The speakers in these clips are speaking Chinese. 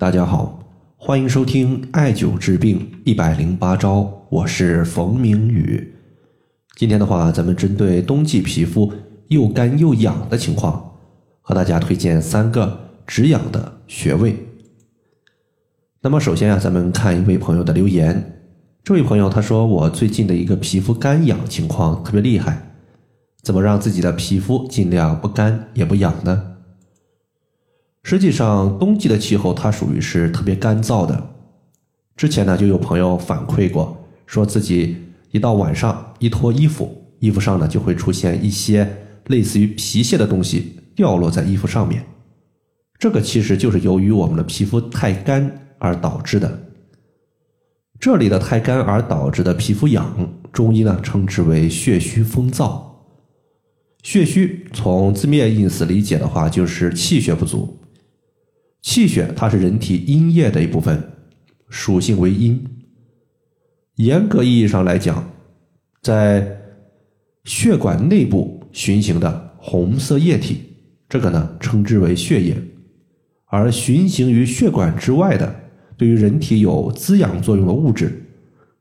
大家好，欢迎收听艾灸治病一百零八招，我是冯明宇。今天的话，咱们针对冬季皮肤又干又痒的情况，和大家推荐三个止痒的穴位。那么首先啊，咱们看一位朋友的留言。这位朋友他说：“我最近的一个皮肤干痒情况特别厉害，怎么让自己的皮肤尽量不干也不痒呢？”实际上，冬季的气候它属于是特别干燥的。之前呢，就有朋友反馈过，说自己一到晚上一脱衣服，衣服上呢就会出现一些类似于皮屑的东西掉落在衣服上面。这个其实就是由于我们的皮肤太干而导致的。这里的太干而导致的皮肤痒，中医呢称之为血虚风燥。血虚从字面意思理解的话，就是气血不足。气血它是人体阴液的一部分，属性为阴。严格意义上来讲，在血管内部循行的红色液体，这个呢称之为血液；而循行于血管之外的，对于人体有滋养作用的物质，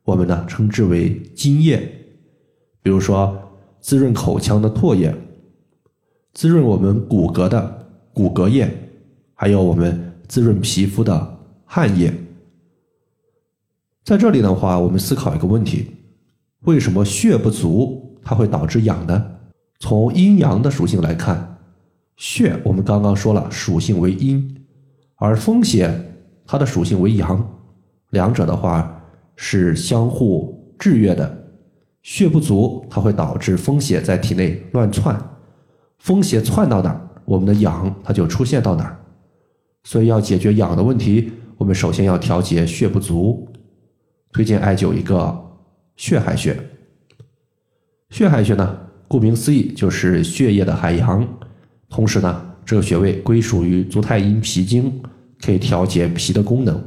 我们呢称之为津液。比如说，滋润口腔的唾液，滋润我们骨骼的骨骼液。还有我们滋润皮肤的汗液，在这里的话，我们思考一个问题：为什么血不足它会导致痒呢？从阴阳的属性来看，血我们刚刚说了属性为阴，而风邪它的属性为阳，两者的话是相互制约的。血不足它会导致风邪在体内乱窜，风邪窜到哪儿，我们的痒它就出现到哪儿。所以要解决痒的问题，我们首先要调节血不足。推荐艾灸一个血海穴。血海穴呢，顾名思义就是血液的海洋。同时呢，这个穴位归属于足太阴脾经，可以调节脾的功能。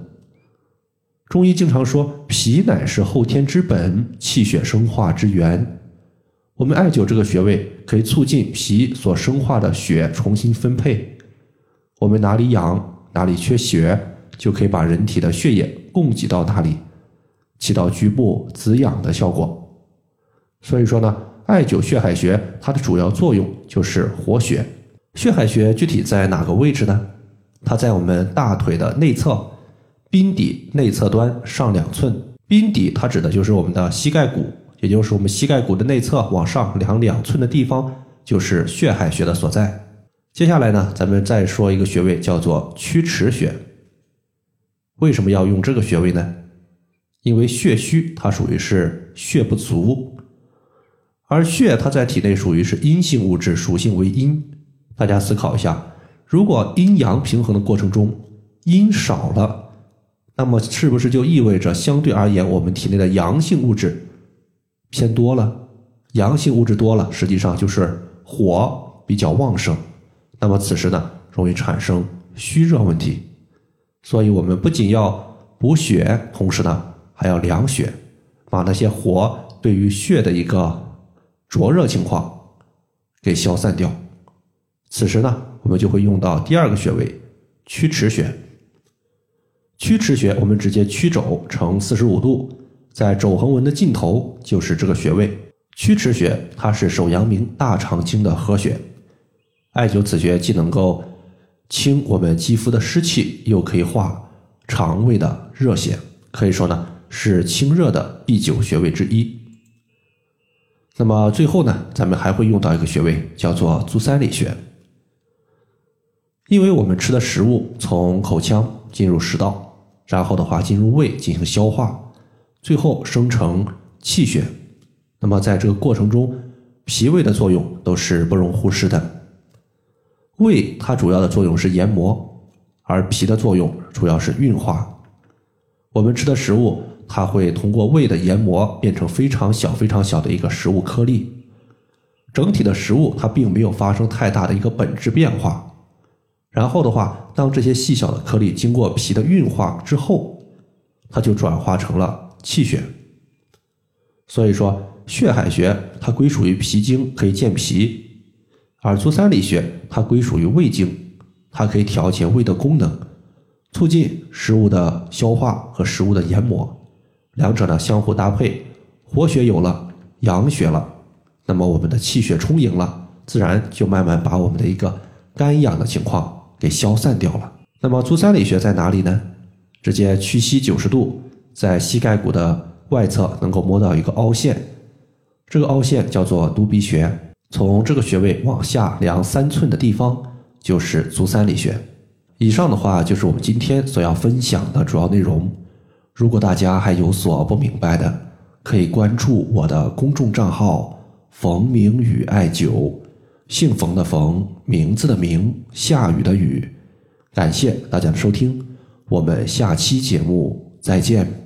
中医经常说，脾乃是后天之本，气血生化之源。我们艾灸这个穴位，可以促进脾所生化的血重新分配。我们哪里痒？哪里缺血，就可以把人体的血液供给到哪里，起到局部滋养的效果。所以说呢，艾灸血海穴，它的主要作用就是活血。血海穴具体在哪个位置呢？它在我们大腿的内侧，髌底内侧端上两寸。髌底它指的就是我们的膝盖骨，也就是我们膝盖骨的内侧往上量两寸的地方，就是血海穴的所在。接下来呢，咱们再说一个穴位，叫做曲池穴。为什么要用这个穴位呢？因为血虚，它属于是血不足，而血它在体内属于是阴性物质，属性为阴。大家思考一下，如果阴阳平衡的过程中阴少了，那么是不是就意味着相对而言，我们体内的阳性物质偏多了？阳性物质多了，实际上就是火比较旺盛。那么此时呢，容易产生虚热问题，所以我们不仅要补血，同时呢还要凉血，把那些火对于血的一个灼热情况给消散掉。此时呢，我们就会用到第二个穴位曲池穴。曲池穴，我们直接曲肘成四十五度，在肘横纹的尽头就是这个穴位。曲池穴，它是手阳明大肠经的合穴。艾灸此穴既能够清我们肌肤的湿气，又可以化肠胃的热邪，可以说呢是清热的必灸穴位之一。那么最后呢，咱们还会用到一个穴位，叫做足三里穴。因为我们吃的食物从口腔进入食道，然后的话进入胃进行消化，最后生成气血。那么在这个过程中，脾胃的作用都是不容忽视的。胃它主要的作用是研磨，而脾的作用主要是运化。我们吃的食物，它会通过胃的研磨变成非常小、非常小的一个食物颗粒。整体的食物它并没有发生太大的一个本质变化。然后的话，当这些细小的颗粒经过脾的运化之后，它就转化成了气血。所以说，血海穴它归属于脾经，可以健脾。而足三里穴，它归属于胃经，它可以调节胃的功能，促进食物的消化和食物的研磨，两者呢相互搭配，活血有了，养血了，那么我们的气血充盈了，自然就慢慢把我们的一个肝痒的情况给消散掉了。那么足三里穴在哪里呢？直接屈膝九十度，在膝盖骨的外侧能够摸到一个凹陷，这个凹陷叫做犊鼻穴，从这个穴位往下量三寸的地方就是足三里穴。以上的话就是我们今天所要分享的主要内容。如果大家还有所不明白的，可以关注我的公众账号“冯明宇艾灸”，姓冯的冯，名字的名，下雨的雨。感谢大家的收听，我们下期节目再见。